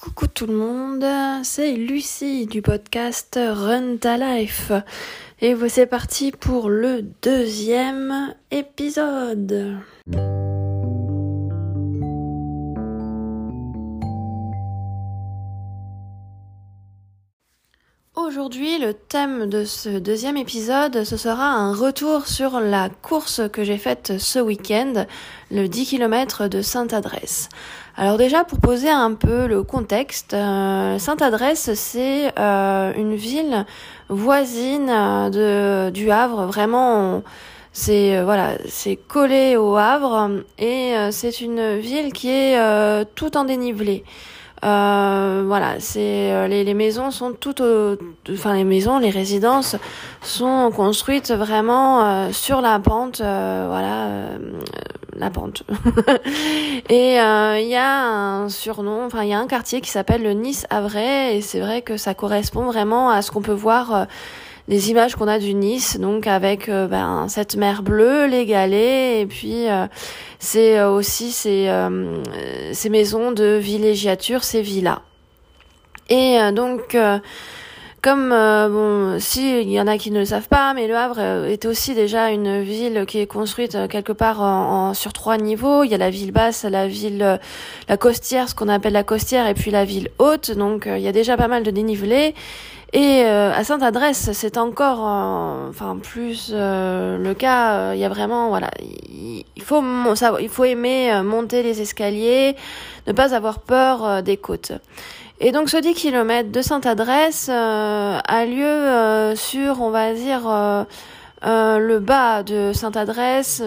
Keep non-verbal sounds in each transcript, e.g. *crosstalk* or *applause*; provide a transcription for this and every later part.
Coucou tout le monde, c'est Lucie du podcast Run Ta Life. Et c'est parti pour le deuxième épisode. Aujourd'hui, le thème de ce deuxième épisode, ce sera un retour sur la course que j'ai faite ce week-end, le 10 km de Sainte-Adresse. Alors déjà, pour poser un peu le contexte, euh, Sainte-Adresse, c'est euh, une ville voisine euh, de, du Havre. Vraiment, c'est voilà, c'est collé au Havre et c'est une ville qui est tout en dénivelé. Euh, voilà, c'est euh, les, les, maisons sont toutes, enfin les maisons, les résidences sont construites vraiment euh, sur la pente, voilà, la pente. *laughs* et il y a un surnom, enfin il y a un quartier qui s'appelle le Nice Havrais et c'est vrai que ça correspond vraiment à ce qu'on peut voir les images qu'on a du Nice, donc avec euh, ben, cette mer bleue, les galets, et puis euh, c'est euh, aussi ces, ces maisons de villégiature, ces villas. Et donc comme bon, si il y en a qui ne le savent pas, mais Le Havre est aussi déjà une ville qui est construite quelque part en, sur trois niveaux. Il y a la ville basse, la ville, la costière, ce qu'on appelle la costière, et puis la ville haute. Donc il y a déjà pas mal de dénivelé. Et euh, à Sainte-Adresse, c'est encore, euh, enfin plus euh, le cas. Il y a vraiment, voilà, il, faut, il faut aimer monter les escaliers, ne pas avoir peur des côtes. Et donc ce 10 km de Sainte-Adresse a lieu sur, on va dire, le bas de Sainte-Adresse,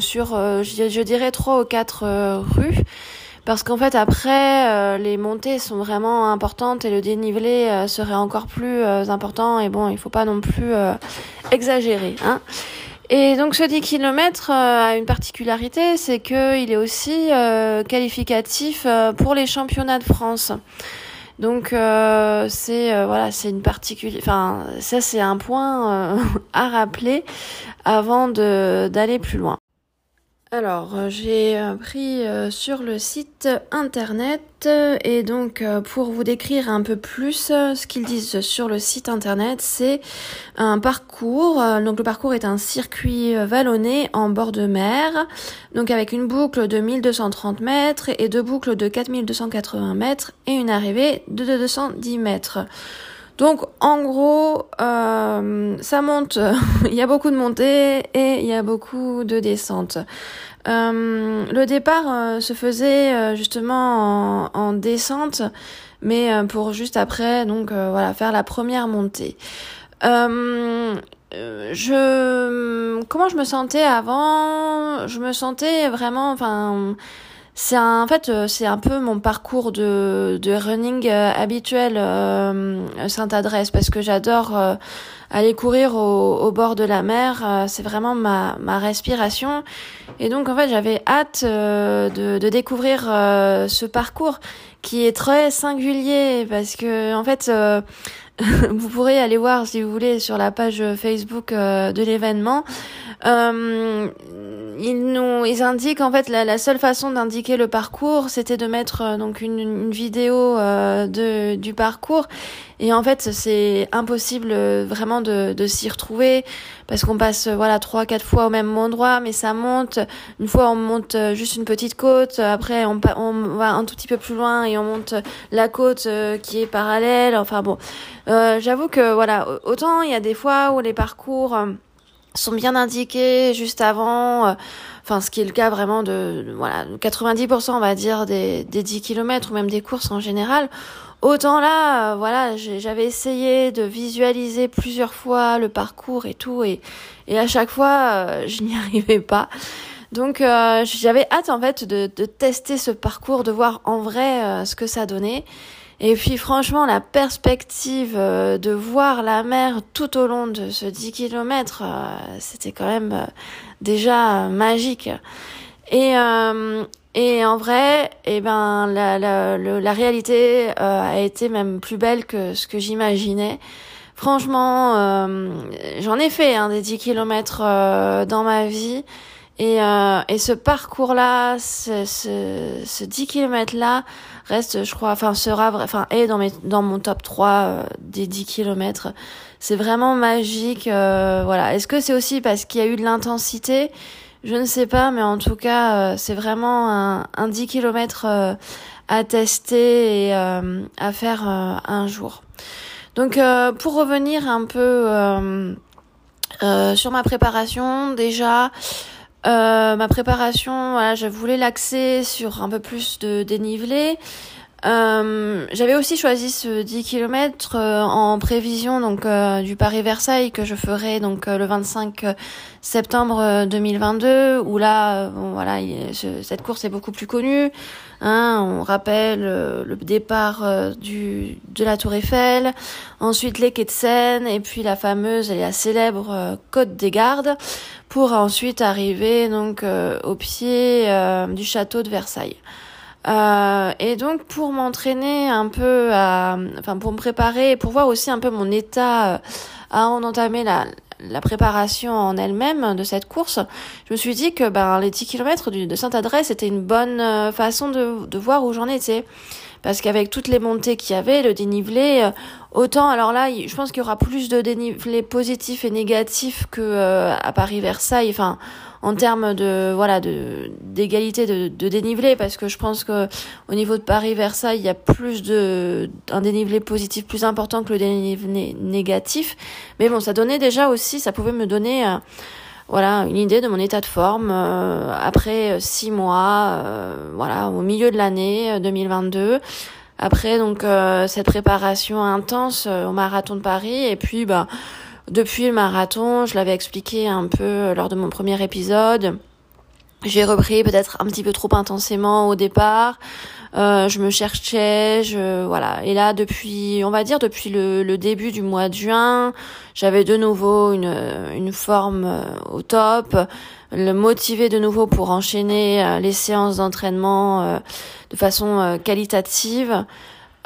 sur, je, je, dirais, trois ou quatre rues parce qu'en fait après euh, les montées sont vraiment importantes et le dénivelé euh, serait encore plus euh, important et bon il faut pas non plus exagérer hein. Et donc ce 10 km a une particularité, c'est que il est aussi qualificatif pour les championnats de France. Donc c'est voilà, c'est une particulière enfin ça c'est un point *laughs* à rappeler avant de d'aller plus loin. Alors, euh, j'ai euh, pris euh, sur le site internet et donc pour vous décrire un peu plus ce qu'ils disent sur le site internet, c'est un parcours. Donc le parcours est un circuit vallonné en bord de mer, donc avec une boucle de 1230 mètres et deux boucles de 4280 mètres et une arrivée de 210 mètres. Donc en gros, euh, ça monte, *laughs* il y a beaucoup de montées et il y a beaucoup de descentes. Euh, le départ euh, se faisait justement en, descente, mais pour juste après, donc voilà, faire la première montée. je comment je me sentais avant? Je me sentais vraiment, enfin c'est en fait euh, c'est un peu mon parcours de, de running euh, habituel euh, Sainte-Adresse parce que j'adore euh, aller courir au, au, bord de la mer c'est vraiment ma, ma respiration. Et donc en fait j'avais hâte de, de découvrir ce parcours qui est très singulier parce que en fait *laughs* vous pourrez aller voir si vous voulez sur la page Facebook de l'événement euh, ils nous, ils indiquent en fait la, seule façon d'indiquer le parcours, c'était de mettre euh, donc une, vidéo euh, de du parcours. Et en fait, c'est impossible euh, vraiment de, de s'y retrouver parce qu'on passe voilà trois quatre fois au même endroit, mais ça monte. Une fois, on monte juste une petite côte. Après, on, va un tout petit peu plus loin et on monte la côte qui est parallèle. Enfin bon, j'avoue que voilà, autant il y a des fois où les parcours sont bien indiqués juste avant, euh, enfin ce qui est le cas vraiment de, voilà 90% on va dire des, des 10 km ou même des courses en général. Autant là, euh, voilà, j'avais essayé de visualiser plusieurs fois le parcours et tout, et, à chaque fois, euh, *laughs* je n'y arrivais pas. Donc j'avais hâte en fait de, de, tester ce parcours, de voir en vrai ce que ça donnait. Et puis franchement, la perspective euh, de voir la mer tout au long de ce 10 km, euh, c'était quand même euh, déjà magique. Et, et en vrai, eh ben, la, la, la réalité a été même plus belle que ce que j'imaginais. Franchement, j'en ai fait hein, des 10 km dans ma vie. Et, euh, et ce parcours-là, ce, ce, ce 10 km-là reste, je crois, enfin sera, enfin est dans mes dans mon top 3 euh, des 10 km. C'est vraiment magique. Euh, voilà. Est-ce que c'est aussi parce qu'il y a eu de l'intensité? Je ne sais pas, mais en tout cas, euh, c'est vraiment un, un 10 km à tester et à faire un jour. Donc, pour revenir un peu sur ma préparation, déjà. Euh, ma préparation, je voulais l'axer sur un peu plus de dénivelé. Euh, j'avais aussi choisi ce 10 km euh, en prévision donc euh, du Paris-Versailles que je ferai donc le 25 septembre 2022 où là voilà cette course est beaucoup plus connue hein, on rappelle le départ du de la Tour Eiffel ensuite les quais de Seine et puis la fameuse et la célèbre Côte des Gardes pour ensuite arriver donc au pied du château de Versailles euh, et donc pour m'entraîner un peu, à, enfin pour me préparer, pour voir aussi un peu mon état euh, à en entamer la, la préparation en elle-même de cette course, je me suis dit que ben, les 10 km de Sainte-Adresse était une bonne euh, façon de, de voir où j'en étais. Parce qu'avec toutes les montées qu'il y avait, le dénivelé, autant alors là, je pense qu'il y aura plus de dénivelé positif et négatif que à Paris-Versailles. Enfin, en termes de voilà de d'égalité de, de, dénivelé parce que je pense que au niveau de Paris Versailles il y a plus de un dénivelé positif plus important que le dénivelé négatif mais bon ça donnait déjà aussi ça pouvait me donner euh, voilà une idée de mon état de forme euh, après euh, six mois voilà au milieu de l'année 2022 après donc cette préparation intense au marathon de Paris et puis bah depuis le marathon, je l'avais expliqué un peu lors de mon premier épisode. J'ai repris peut-être un petit peu trop intensément au départ. Euh, je me cherchais, je voilà. Et là, depuis, on va dire depuis le, le début du mois de juin, j'avais de nouveau une une forme euh, au top, le motiver de nouveau pour enchaîner euh, les séances d'entraînement de façon qualitative.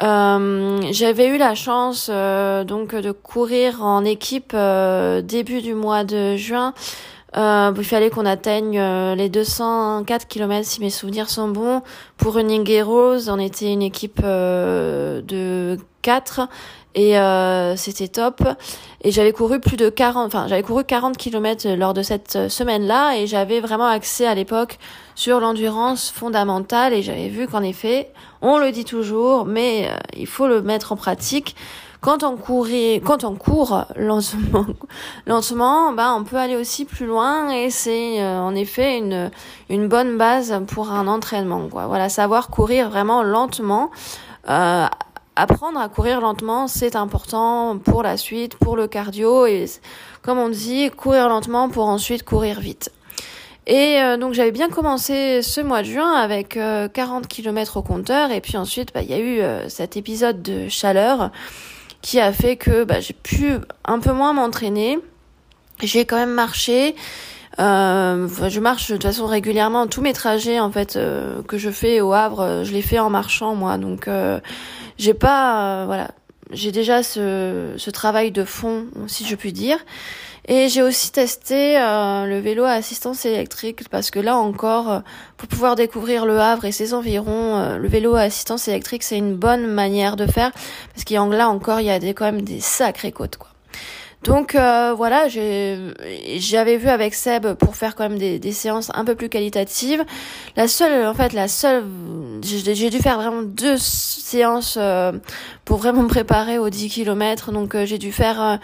Euh, j'avais eu la chance euh, donc de courir en équipe euh, début du mois de juin. Il fallait qu'on atteigne les 204 km si mes souvenirs sont bons. Pour Running Heroes, on était une équipe de 4 et c'était top et j'avais couru plus de 40 enfin j'avais couru 40 km lors de cette semaine-là et j'avais vraiment accès à l'époque sur l'endurance fondamentale et j'avais vu qu'en effet, on le dit toujours, mais euh, il faut le mettre en pratique. Quand on courait, quand on court lentement, *laughs* lentement, bah on peut aller aussi plus loin et c'est euh, en effet une une bonne base pour un entraînement. Quoi. Voilà, savoir courir vraiment lentement. Euh, apprendre à courir lentement, c'est important pour la suite, pour le cardio et comme on dit, courir lentement pour ensuite courir vite. Et euh, donc j'avais bien commencé ce mois de juin avec 40 euh, km au compteur et puis ensuite bah, il y a eu euh, cet épisode de chaleur qui a fait que bah, j'ai pu un peu moins m'entraîner. J'ai quand même marché. je marche de toute façon régulièrement tous mes trajets en fait que je fais au Havre, je les fais en marchant moi. Donc j'ai pas voilà, j'ai déjà ce travail de fond si je puis dire. Et j'ai aussi testé euh, le vélo à assistance électrique parce que là encore, euh, pour pouvoir découvrir le Havre et ses environs, euh, le vélo à assistance électrique c'est une bonne manière de faire parce qu'il là encore il y a des, quand même des sacrées côtes quoi. Donc voilà, j'avais vu avec Seb pour faire quand même des, des, séances un peu plus qualitatives. La seule, en fait, la seule, j'ai dû faire vraiment deux séances pour vraiment me préparer aux 10 km. Donc j'ai dû faire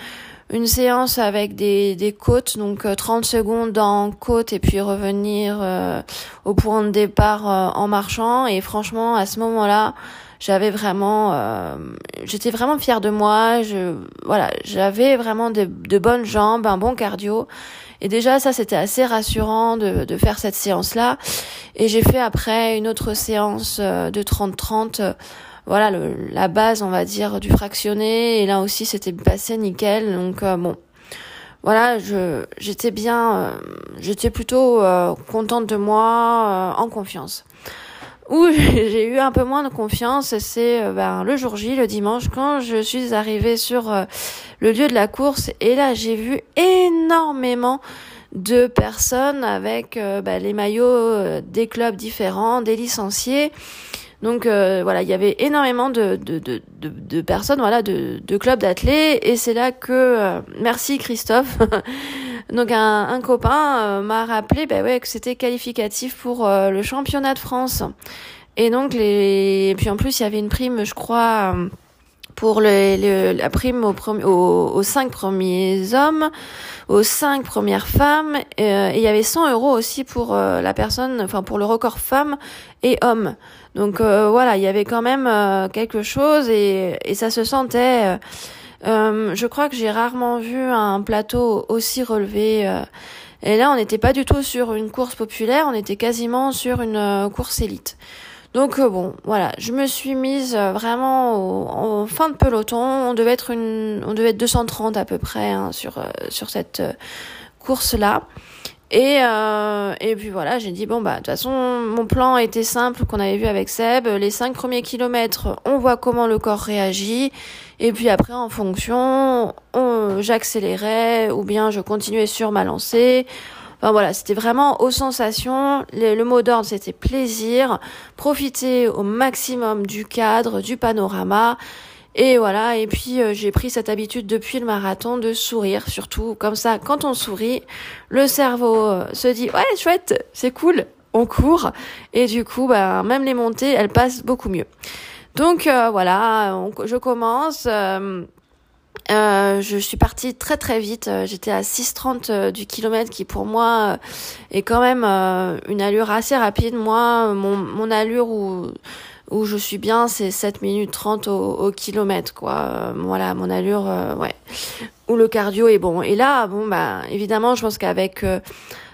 une séance avec des, des côtes, donc 30 euh, secondes en côte et puis revenir euh, au point de départ euh, en marchant. Et franchement, à ce moment-là, j'avais vraiment, j'étais vraiment fière de moi. Je, voilà, j'avais vraiment de, de, bonnes jambes, un bon cardio. Et déjà, ça, c'était assez rassurant de, de faire cette séance-là. Et j'ai fait après une autre séance de 30-30 voilà le, la base on va dire du fractionné. Et là aussi c'était passé nickel. Donc euh, bon. Voilà je j'étais bien euh, j'étais plutôt euh, contente de moi en confiance. Où *laughs* j'ai eu un peu moins de confiance c'est ben, le jour J le dimanche quand je suis arrivée sur le lieu de la course. Et là j'ai vu énormément de personnes avec bah, les maillots des clubs différents, des licenciés. Donc voilà, il y avait énormément de, de, de, de, personnes, voilà, de, de clubs d'athlètes, et c'est là que merci Christophe. *laughs* Donc un, copain m'a rappelé, bah ouais, que c'était qualificatif pour le championnat de France. Et donc les, et puis en plus il y avait une prime, je crois pour le, la prime aux, cinq premiers hommes, aux cinq premières femmes, euh, et il y avait 100 euros aussi pour euh, la personne, enfin pour le record femme et homme. Donc euh, voilà, il y avait quand même quelque chose et, et ça se sentait. je crois que j'ai rarement vu un plateau aussi relevé. et là, on n'était pas du tout sur une course populaire, on était quasiment sur une course élite. Donc euh, bon, voilà, je me suis mise euh, vraiment en fin de peloton. On devait être une, on devait être 230 à peu près hein, sur euh, sur cette course là. Et et puis voilà, j'ai dit bon bah de toute façon mon plan était simple qu'on avait vu avec Seb. Les cinq premiers kilomètres, on voit comment le corps réagit. Et puis après en fonction, j'accélérais ou bien je continuais sur ma lancée. Voilà, c'était vraiment aux sensations. Le, mot d'ordre, c'était plaisir, profiter au maximum du cadre, du panorama. Et voilà, et puis euh, j'ai pris cette habitude depuis le marathon de sourire, surtout comme ça, quand on sourit, le cerveau euh, se dit ouais chouette, c'est cool, on court, et du coup, bah, même les montées, elles passent beaucoup mieux. Donc euh, voilà, je commence. Euh, je suis partie très très vite. Euh, j'étais à 6,30 euh, du kilomètre, qui pour moi est quand même une allure assez rapide. Moi, mon, mon allure où où je suis bien, c'est 7 minutes 30 au, au kilomètre, quoi. voilà, mon allure, ouais. Où le cardio est bon. Et là, bon, bah, évidemment, je pense qu'avec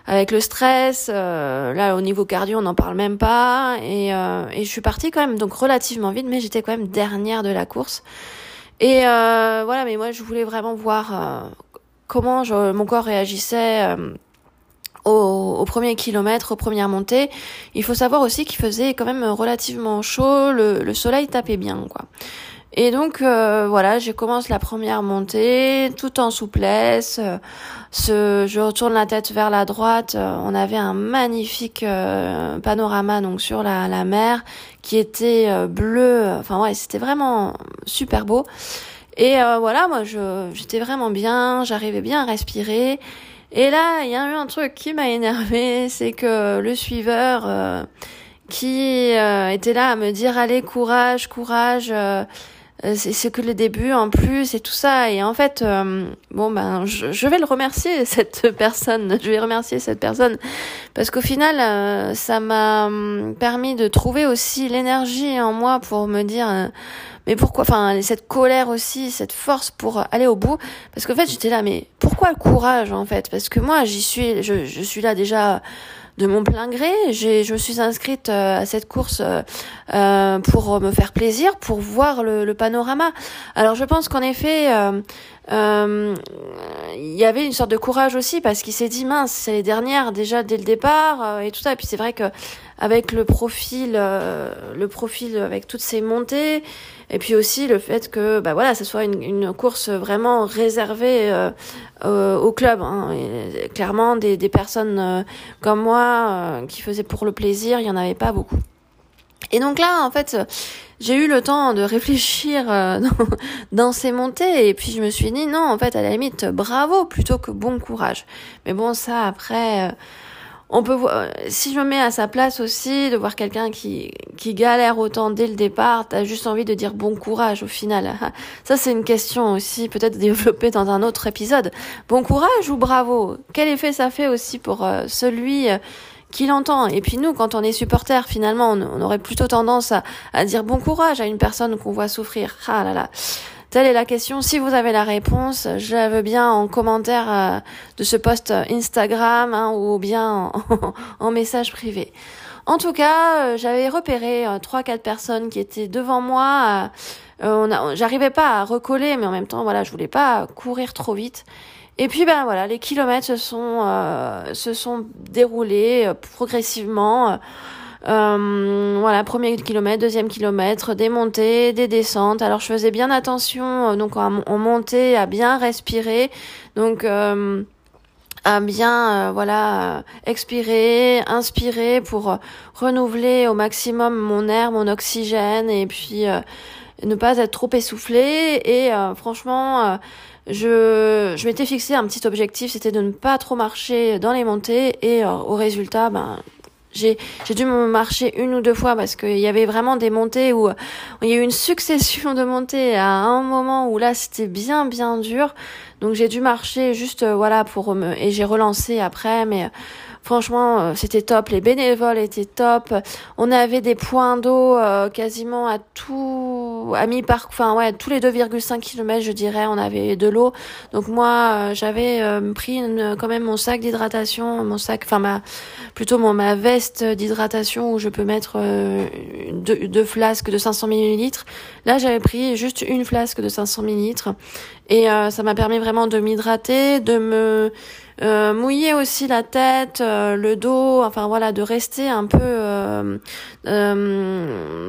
avec le stress, là, au niveau cardio, on n'en parle même pas. Et, et je suis partie quand même, donc relativement vite, mais j'étais quand même dernière de la course. Et euh, voilà, mais moi je voulais vraiment voir euh, comment mon corps réagissait euh, au, au, premier kilomètre, aux premières montées. Il faut savoir aussi qu'il faisait quand même relativement chaud, le, le soleil tapait bien, quoi. Et donc euh, voilà, je commence la première montée tout en souplesse. Ce, je retourne la tête vers la droite. On avait un magnifique euh, panorama donc sur la, la mer qui était euh, bleu. Enfin ouais, c'était vraiment super beau. Et voilà, moi je j'étais vraiment bien, j'arrivais bien à respirer. Et là, il y a eu un truc qui m'a énervé, *laughs* c'est que le suiveur qui était là à me dire allez courage, courage euh, c'est que le début en plus et tout ça. Et en fait euh, bon ben je, je, vais le remercier *laughs* cette personne. Je vais remercier cette personne. Parce qu'au final euh, ça m'a hum, permis de trouver aussi l'énergie en moi pour me dire mais pourquoi enfin cette colère aussi cette force pour aller au bout. Parce qu'en fait j'étais là mais pourquoi le courage en fait? Parce que moi j'y suis je, je suis là déjà de mon plein gré. Je me suis inscrite euh, à cette course euh, euh, pour me faire plaisir, pour voir le, le panorama. Alors je pense qu'en effet, il y avait une sorte de courage aussi parce qu'il s'est dit mince, c'est les dernières déjà dès le départ et tout ça. Et puis c'est vrai que avec le profil, le profil avec toutes ces montées. Et puis aussi le fait que bah voilà, ça soit une, une course vraiment réservée euh, au club. Hein. Clairement, des, des personnes euh, comme moi euh, qui faisaient pour le plaisir, il y en avait pas beaucoup. Et donc là, en fait, j'ai eu le temps de réfléchir *laughs* dans, dans, ces montées et puis je me suis dit non, en fait, à la limite, bravo plutôt que bon courage. Mais bon, ça après on peut voir, si je me mets à sa place aussi, de voir quelqu'un qui, qui galère autant dès le départ, t'as juste envie de dire bon courage au final. *laughs* Ça, c'est une question aussi, peut-être *laughs* développée dans un autre épisode. Bon courage ou bravo? Quel effet ça fait aussi pour euh, celui euh, qui l'entend? Et puis nous, quand on est supporter, finalement, on, aurait plutôt tendance à, à, dire bon courage à une personne qu'on voit souffrir. Ah là là. Telle est la question. Si vous avez la réponse, je la veux bien en commentaire euh, de ce post Instagram hein, ou bien *laughs* en, message privé. En tout cas, euh, j'avais repéré euh, trois quatre personnes qui étaient devant moi. j'arrivais pas à recoller, mais en même temps, voilà, je voulais pas courir trop vite. Et puis ben voilà, les kilomètres se sont se sont déroulés progressivement. Euh, voilà, premier kilomètre, deuxième kilomètre, des montées, des descentes. Alors je faisais bien attention, euh, donc en, montée, à bien respirer. Donc euh, à bien euh, voilà expirer, inspirer pour renouveler au maximum mon air, mon oxygène et puis ne pas être trop essoufflé et franchement je, je m'étais fixé un petit objectif, c'était de ne pas trop marcher dans les montées et au résultat, ben, j'ai dû me marcher une ou deux fois parce qu'il y avait vraiment des montées où, il y a eu une succession de montées à un moment où là c'était bien bien dur. Donc j'ai dû marcher juste euh, voilà pour me et j'ai relancé après mais Franchement, euh, c'était top. Les bénévoles étaient top. On avait des points d'eau euh, quasiment à tout, à mi-parc, enfin ouais, tous les 2,5 km, je dirais, on avait de l'eau. Donc moi, euh, j'avais pris quand même mon sac d'hydratation, mon sac, enfin ma, plutôt mon ma veste d'hydratation où je peux mettre deux, deux, flasques de 500 ml. Là, j'avais pris juste une flasque de 500 ml et ça m'a permis vraiment de m'hydrater, de me euh, mouiller aussi la tête, euh, le dos, enfin voilà, de rester un peu, euh,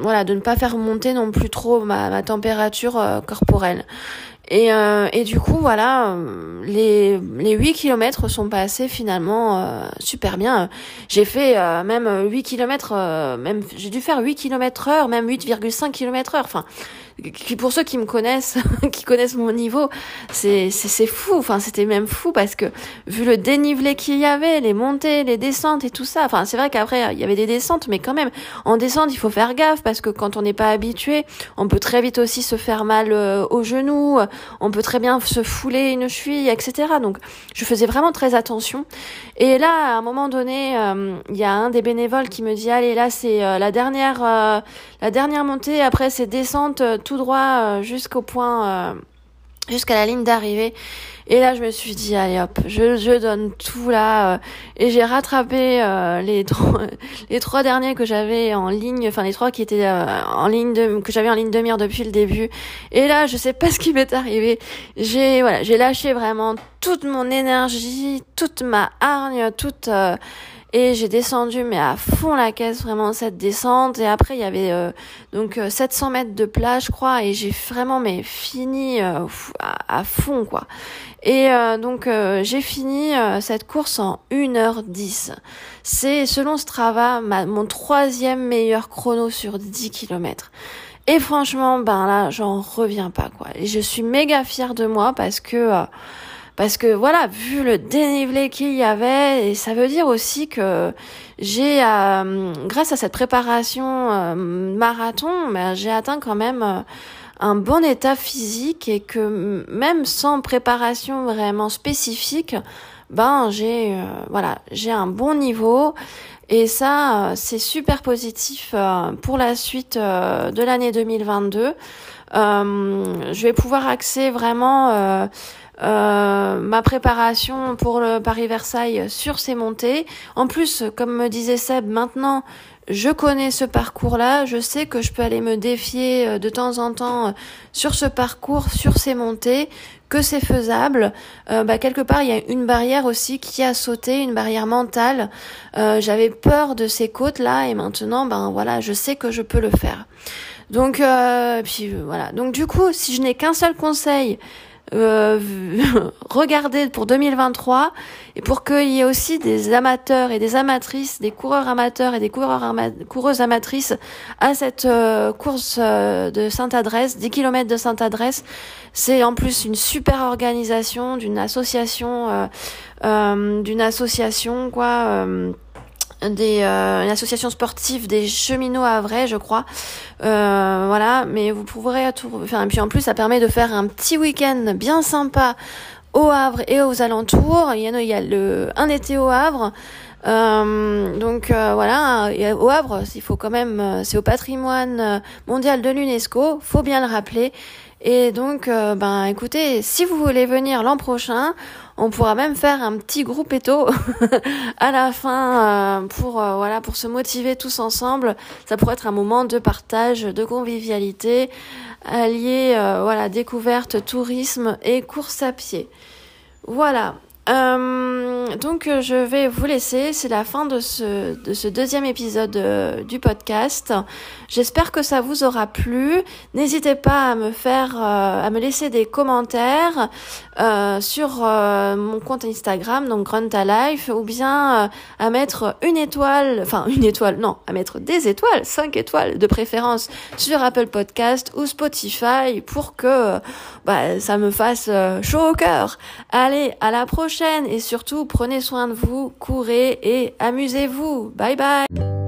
voilà, de ne pas faire monter non plus trop ma température corporelle. Et, et du coup, voilà, les, les 8 kilomètres sont passés finalement super bien. J'ai fait même 8 kilomètres, même j'ai dû faire 8 kilomètres heure, même 8,5 kilomètres heure. Enfin, pour ceux qui me connaissent, *laughs* qui connaissent mon niveau, c'est c'est fou. Enfin, c'était même fou parce que vu le dénivelé qu'il y avait, les montées, les descentes et tout ça. Enfin, c'est vrai qu'après il y avait des descentes, mais quand même en descente il faut faire gaffe parce que quand on n'est pas habitué, on peut très vite aussi se faire mal euh, au genou, on peut très bien se fouler une cheville, etc. Donc je faisais vraiment très attention. Et là, à un moment donné, euh, il y a un des bénévoles qui me dit allez là c'est euh, la dernière la dernière montée. Après c'est descente tout droit euh, jusqu'au point, euh, jusqu'à la ligne d'arrivée. Et là, je me suis dit, allez hop, je, je donne tout là. Euh, et j'ai rattrapé les, trois, *laughs* les trois derniers que j'avais en ligne, enfin les trois qui étaient en ligne de, que j'avais en ligne de mire depuis le début. Et là, je sais pas ce qui m'est arrivé. J'ai voilà, j'ai lâché vraiment toute mon énergie, toute ma hargne, toute et j'ai descendu mais à fond la caisse vraiment cette descente. Et après il y avait euh, donc 700 euh, mètres de plage je crois. Et j'ai vraiment mais fini euh, à, fond quoi. Et donc j'ai fini cette course en 1h10 c'est selon Strava ma, mon troisième meilleur chrono sur 10 km et franchement ben là j'en reviens pas quoi. Et je suis méga fière de moi parce que parce que voilà, vu le dénivelé qu'il y avait, et ça veut dire aussi que j'ai, euh, grâce à cette préparation euh, marathon, ben, j'ai atteint quand même euh, un bon état physique et que même sans préparation vraiment spécifique, ben j'ai voilà, j'ai un bon niveau et ça c'est super positif pour la suite de l'année 2022. je vais pouvoir axer vraiment euh, ma préparation pour le Paris-Versailles sur ces montées. En plus, comme me disait Seb, maintenant, je connais ce parcours-là, je sais que je peux aller me défier euh, de temps en temps euh, sur ce parcours, sur ces montées, que c'est faisable. bah, quelque part, il y a une barrière aussi qui a sauté, une barrière mentale. J'avais peur de ces côtes-là et maintenant, ben voilà, je sais que je peux le faire. Donc, puis voilà. Donc du coup, si je n'ai qu'un seul conseil, euh, *laughs* regarder pour 2023 et pour qu'il y ait aussi des amateurs et des amatrices, des coureurs amateurs et des coureurs coureuses amatrices à cette euh, course euh, de Sainte-Adresse, 10 km de Sainte-Adresse. C'est en plus une super organisation d'une association, euh, d'une association quoi des euh, une association sportive des cheminots à vrai je crois. Euh, voilà mais vous pourrez enfin et puis en plus ça permet de faire un petit week-end bien sympa au Havre et aux alentours. Il y a, il y a le un été au Havre. Euh, donc euh, voilà, au Havre, il faut quand même, euh, c'est au patrimoine mondial de l'UNESCO, faut bien le rappeler. Et donc, ben écoutez, si vous voulez venir l'an prochain, on pourra même faire un petit groupe éto *laughs* à la fin pour voilà pour se motiver tous ensemble. Ça pourrait être un moment de partage, de convivialité, allier voilà découverte, tourisme et course à pied. Voilà. Euh, donc je vais vous laisser, c'est la fin de ce, de ce deuxième épisode du podcast. J'espère que ça vous aura plu. N'hésitez pas à me faire, à me laisser des commentaires sur mon compte Instagram, donc Grunta Life, ou bien à mettre une étoile, enfin une étoile, non, à mettre des étoiles, cinq étoiles de préférence sur Apple Podcast ou Spotify pour que bah, ça me fasse chaud au cœur. Allez, à la prochaine et surtout prenez soin de vous, courez et amusez-vous. Bye bye